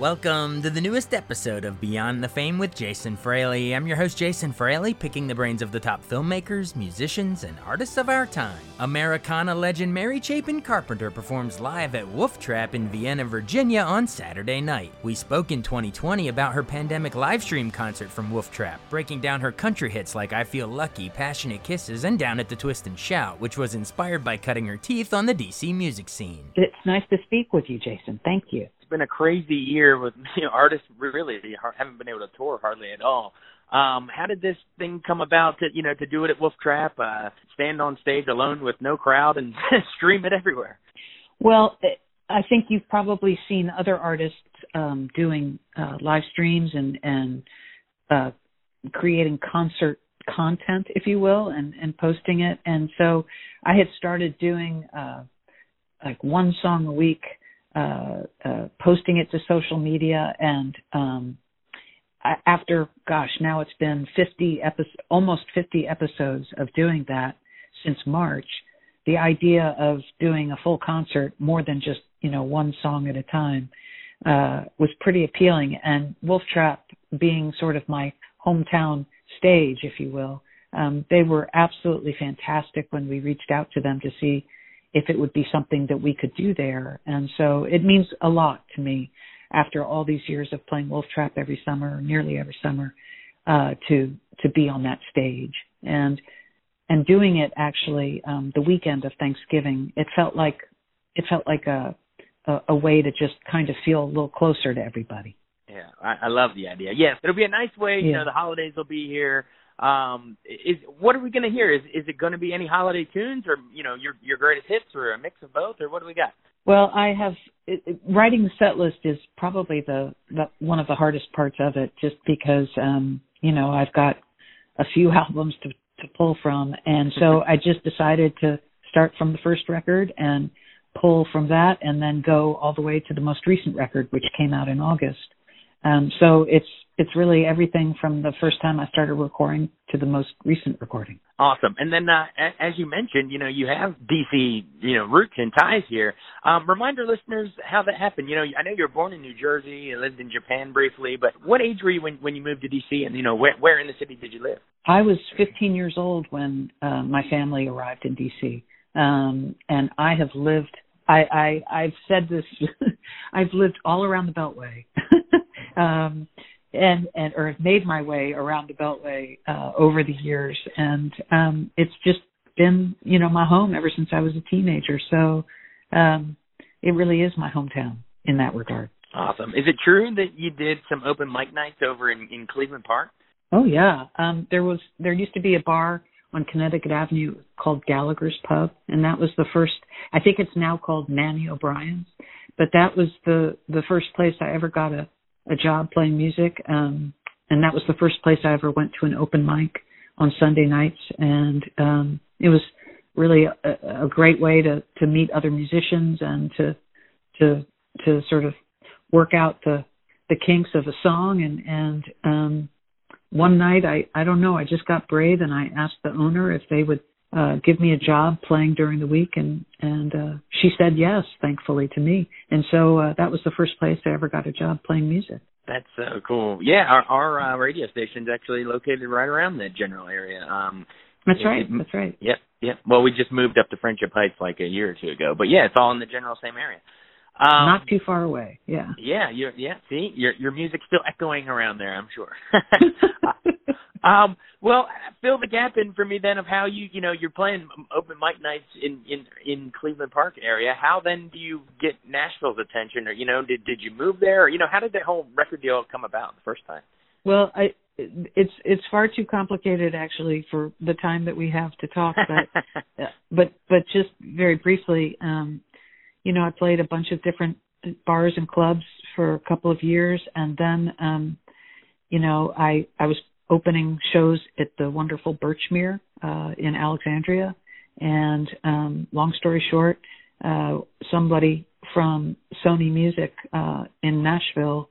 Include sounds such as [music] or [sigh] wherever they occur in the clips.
Welcome to the newest episode of Beyond the Fame with Jason Fraley. I'm your host, Jason Fraley, picking the brains of the top filmmakers, musicians, and artists of our time. Americana legend Mary Chapin Carpenter performs live at Wolf Trap in Vienna, Virginia on Saturday night. We spoke in 2020 about her pandemic livestream concert from Wolf Trap, breaking down her country hits like I Feel Lucky, Passionate Kisses, and Down at the Twist and Shout, which was inspired by cutting her teeth on the DC music scene. It's nice to speak with you, Jason. Thank you been a crazy year with [laughs] you know artists really haven't been able to tour hardly at all. Um, how did this thing come about to you know to do it at Wolf Trap, uh, stand on stage alone with no crowd and [laughs] stream it everywhere? Well, I think you've probably seen other artists um, doing uh, live streams and and uh, creating concert content, if you will, and and posting it. And so I had started doing uh, like one song a week uh, uh, posting it to social media and um, after gosh now it's been 50 episodes almost 50 episodes of doing that since march the idea of doing a full concert more than just you know one song at a time uh, was pretty appealing. And wolf trap being sort of my hometown stage if you will um, they were absolutely fantastic when we reached out to them to see if it would be something that we could do there. And so it means a lot to me after all these years of playing Wolf Trap every summer, nearly every summer, uh, to to be on that stage and and doing it actually um, the weekend of Thanksgiving. It felt like it felt like a, a a way to just kind of feel a little closer to everybody. Yeah, I, I love the idea. Yes, it'll be a nice way. You know, the holidays will be here. Um, is what are we going to hear? Is is it going to be any holiday tunes, or you know, your your greatest hits, or a mix of both, or what do we got? Well, I have it, it, writing the set list is probably the, the one of the hardest parts of it, just because um, you know I've got a few [laughs] albums to to pull from, and so I just decided to start from the first record and pull from that, and then go all the way to the most recent record, which came out in August. Um, so it's it's really everything from the first time I started recording to the most recent recording. Awesome. And then, uh, as you mentioned, you know, you have DC, you know, roots and ties here. Um, remind our listeners how that happened. You know, I know you were born in New Jersey, and lived in Japan briefly, but what age were you when, when you moved to DC and, you know, where, where in the city did you live? I was 15 years old when uh, my family arrived in DC. Um, and I have lived, I, I, I've said this, [laughs] I've lived all around the Beltway. [laughs] um, and and or have made my way around the beltway uh over the years. And um it's just been you know my home ever since I was a teenager. So um it really is my hometown in that regard. Awesome. Is it true that you did some open mic nights over in in Cleveland Park? Oh yeah. Um there was there used to be a bar on Connecticut Avenue called Gallagher's Pub and that was the first I think it's now called Nanny O'Brien's but that was the the first place I ever got a a job playing music. Um, and that was the first place I ever went to an open mic on Sunday nights. And um, it was really a, a great way to, to meet other musicians and to, to, to sort of work out the, the kinks of a song. And, and, um, one night I, I don't know, I just got brave and I asked the owner if they would uh, give me a job playing during the week and and uh, she said yes thankfully to me and so uh, that was the first place I ever got a job playing music that's so cool yeah our our uh, radio station's actually located right around that general area um that's right it, that's right yep yep well we just moved up to Friendship Heights like a year or two ago but yeah it's all in the general same area um, Not too far away. Yeah. Yeah. You. Yeah. See, your your music's still echoing around there. I'm sure. [laughs] [laughs] um. Well, fill the gap in for me then of how you you know you're playing open mic nights in in in Cleveland Park area. How then do you get Nashville's attention, or you know, did did you move there, or you know, how did that whole record deal come about the first time? Well, I it's it's far too complicated actually for the time that we have to talk but [laughs] but but just very briefly um you know, I played a bunch of different bars and clubs for a couple of years and then um you know, I I was opening shows at the wonderful Birchmere uh in Alexandria. And um long story short, uh somebody from Sony Music uh in Nashville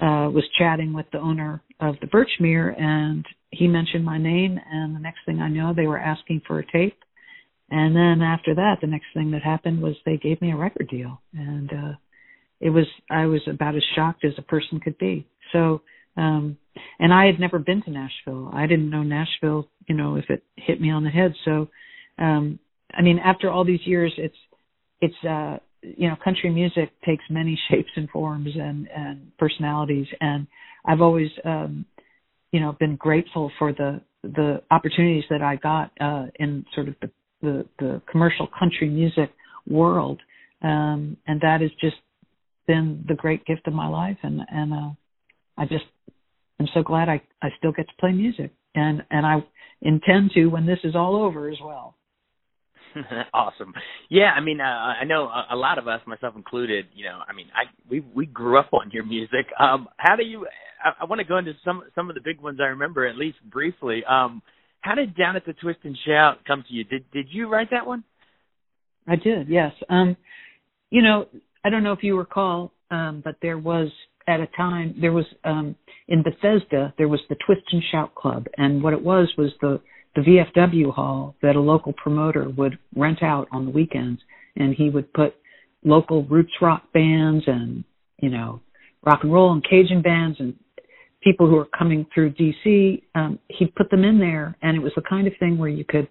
uh was chatting with the owner of the Birchmere and he mentioned my name and the next thing I know they were asking for a tape. And then after that, the next thing that happened was they gave me a record deal, and uh, it was I was about as shocked as a person could be. So um and I had never been to Nashville. I didn't know Nashville, you know, if it hit me on the head. So um I mean after all these years it's it's uh you know country music takes many [laughs] shapes and forms and and personalities and I've always um you know been grateful for the the opportunities that I got uh in sort of the the, the commercial country music world um and that has just been the great gift of my life and and uh I just I'm so glad I I still get to play music and and I intend to when this is all over as well. [laughs] awesome. Yeah, I mean, uh, I know a, a lot of us, myself included. You know, I mean, I we we grew up on your music. Um, how do you? I, I want to go into some some of the big ones I remember at least briefly. Um, how did Down at the Twist and Shout come to you? Did did you write that one? I did. Yes. Um, you know, I don't know if you recall, um, but there was at a time there was um, in Bethesda there was the Twist and Shout Club, and what it was was the the VFW hall that a local promoter would rent out on the weekends, and he would put local roots rock bands and you know rock and roll and Cajun bands and people who were coming through DC. Um, he'd put them in there, and it was the kind of thing where you could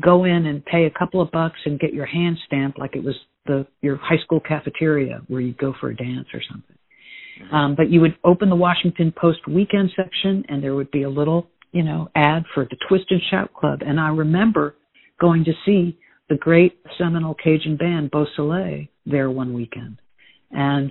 go in and pay a couple of bucks and get your hand stamped like it was the your high school cafeteria where you go for a dance or something. Mm-hmm. Um, but you would open the Washington Post weekend section, and there would be a little you know, ad for the Twist and Shout Club. And I remember going to see the great seminal Cajun band Beau Soleil there one weekend. And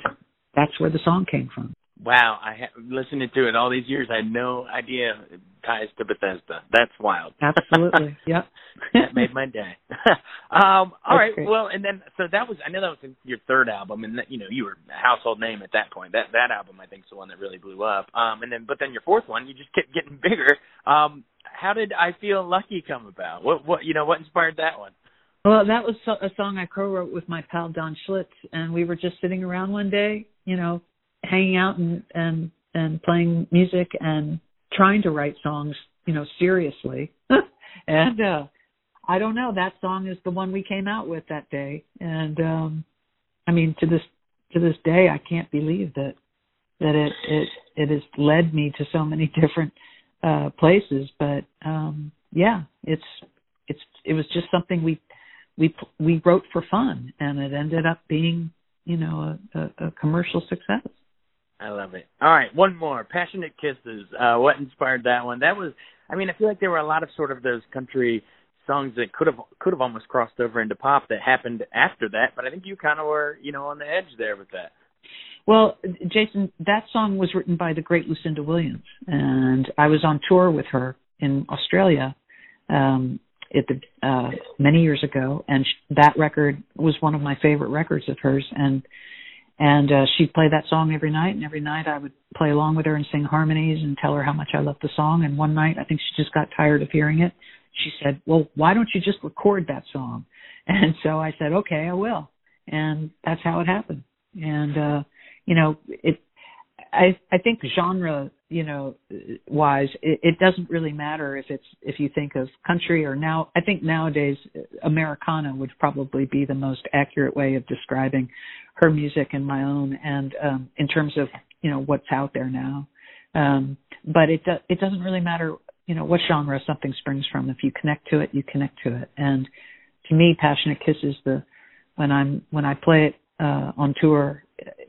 that's where the song came from. Wow, I ha- listening to it all these years. I had no idea it ties to Bethesda. That's wild. Absolutely. [laughs] yep. that made my day. [laughs] um, all right. Well, and then so that was I know that was your third album, and that, you know you were a household name at that point. That that album I think is the one that really blew up. Um, and then but then your fourth one, you just kept getting [laughs] bigger. Um, how did I feel lucky come about? What what you know what inspired that one? Well, that was a song I co-wrote with my pal Don Schlitz, and we were just sitting around one day, you know, hanging out and and and playing music and trying to write songs, you know, seriously. [laughs] and uh I don't know, that song is the one we came out with that day. And um I mean to this to this day I can't believe that that it it it has led me to so many [laughs] different uh places, but um yeah, it's it's it was just something we we we wrote for fun and it ended up being, you know, a, a, a commercial success. I love it. All right, one more. Passionate Kisses. Uh, what inspired that one? That was I mean, I feel like there were a lot of sort of those country songs that could have could have almost crossed over into pop that happened after that, but I think you kind of were, you know, on the edge there with that. Well, Jason, that song was written by the great Lucinda Williams, and I was on tour with her in Australia um, at the uh, many years ago, and that record was one of my favorite records of hers, and and uh, she'd play that song every night, and every night I would play along with her and sing harmonies and tell her how much I loved the song. And one night, I think she just got tired of hearing it. She said, "Well, why don't you just record that song?" [laughs] And so I said, "Okay, I will." And that's how it happened. And uh, you know, it. I I think genre you know wise it, it doesn't really matter if it's if you think of country or now i think nowadays americana would probably be the most accurate way of describing her music and my own and um in terms of you know what's out there now. Um but it do, it doesn't really matter you know what genre something springs from. If you connect to it you connect to it. And to me passionate kisses the when i'm when i play it uh on tour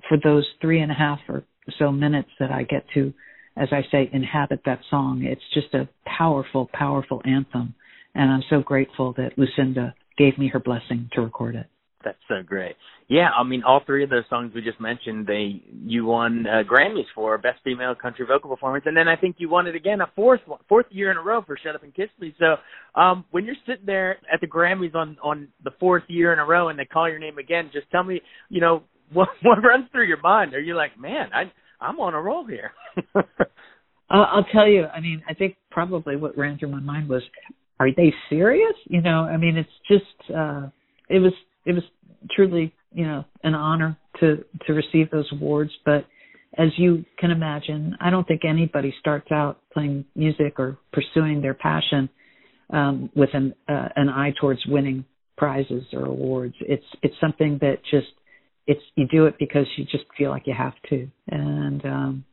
for those three and a half or so minutes that i get to as I say, inhabit that song. It's just a powerful, powerful anthem. And I'm so grateful that Lucinda gave me her blessing to record it. That's so great. Yeah, I mean, all three of those songs we just mentioned, they you won uh, Grammys for Best Female Country Vocal Performance, and then I think you won it again a fourth fourth year in a row for Shut Up and Kiss Me. So, um, when you're sitting there at the Grammys on on the fourth year in a row, and they call your name again, just tell me, you know, [laughs] what what runs through your mind? Are you like, man, I I'm on a roll here. [laughs] uh, I'll tell you. I mean, I think probably what ran through my mind was, are they serious? You know, I mean, it's just uh, it was it was truly you know an honor to to receive those awards, but as you can imagine, I don't think anybody starts out playing music or pursuing their passion um, with an uh, an eye towards winning prizes or awards. It's it's something that just it's you do it because you just feel like you have to. And um,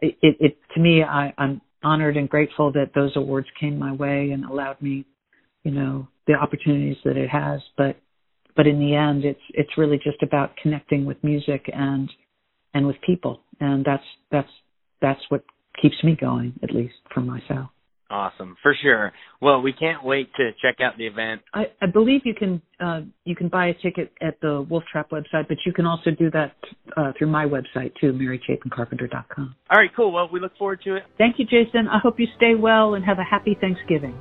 it, it, to me, I, I'm honored and grateful that those awards came my way and allowed me, you know, the opportunities that it has. But but in the end, it's it's really just about connecting with music and and with people, and that's that's that's what keeps me going, at least for myself. Awesome, for sure. Well, we can't wait to check out the event. I, I believe you can uh, you can buy a ticket at the Wolf Trap website, but you can also do that uh, through my website too, marychapincarpenter.com. All right, cool. Well, we look forward to it. Thank you, Jason. I hope you stay well and have a happy Thanksgiving.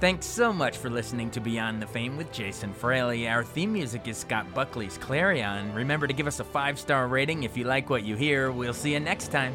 Thanks so much for listening to Beyond the Fame with Jason Fraley. Our theme music is Scott Buckley's Clarion. Remember to give us a five star rating if you like what you hear. We'll see you next time.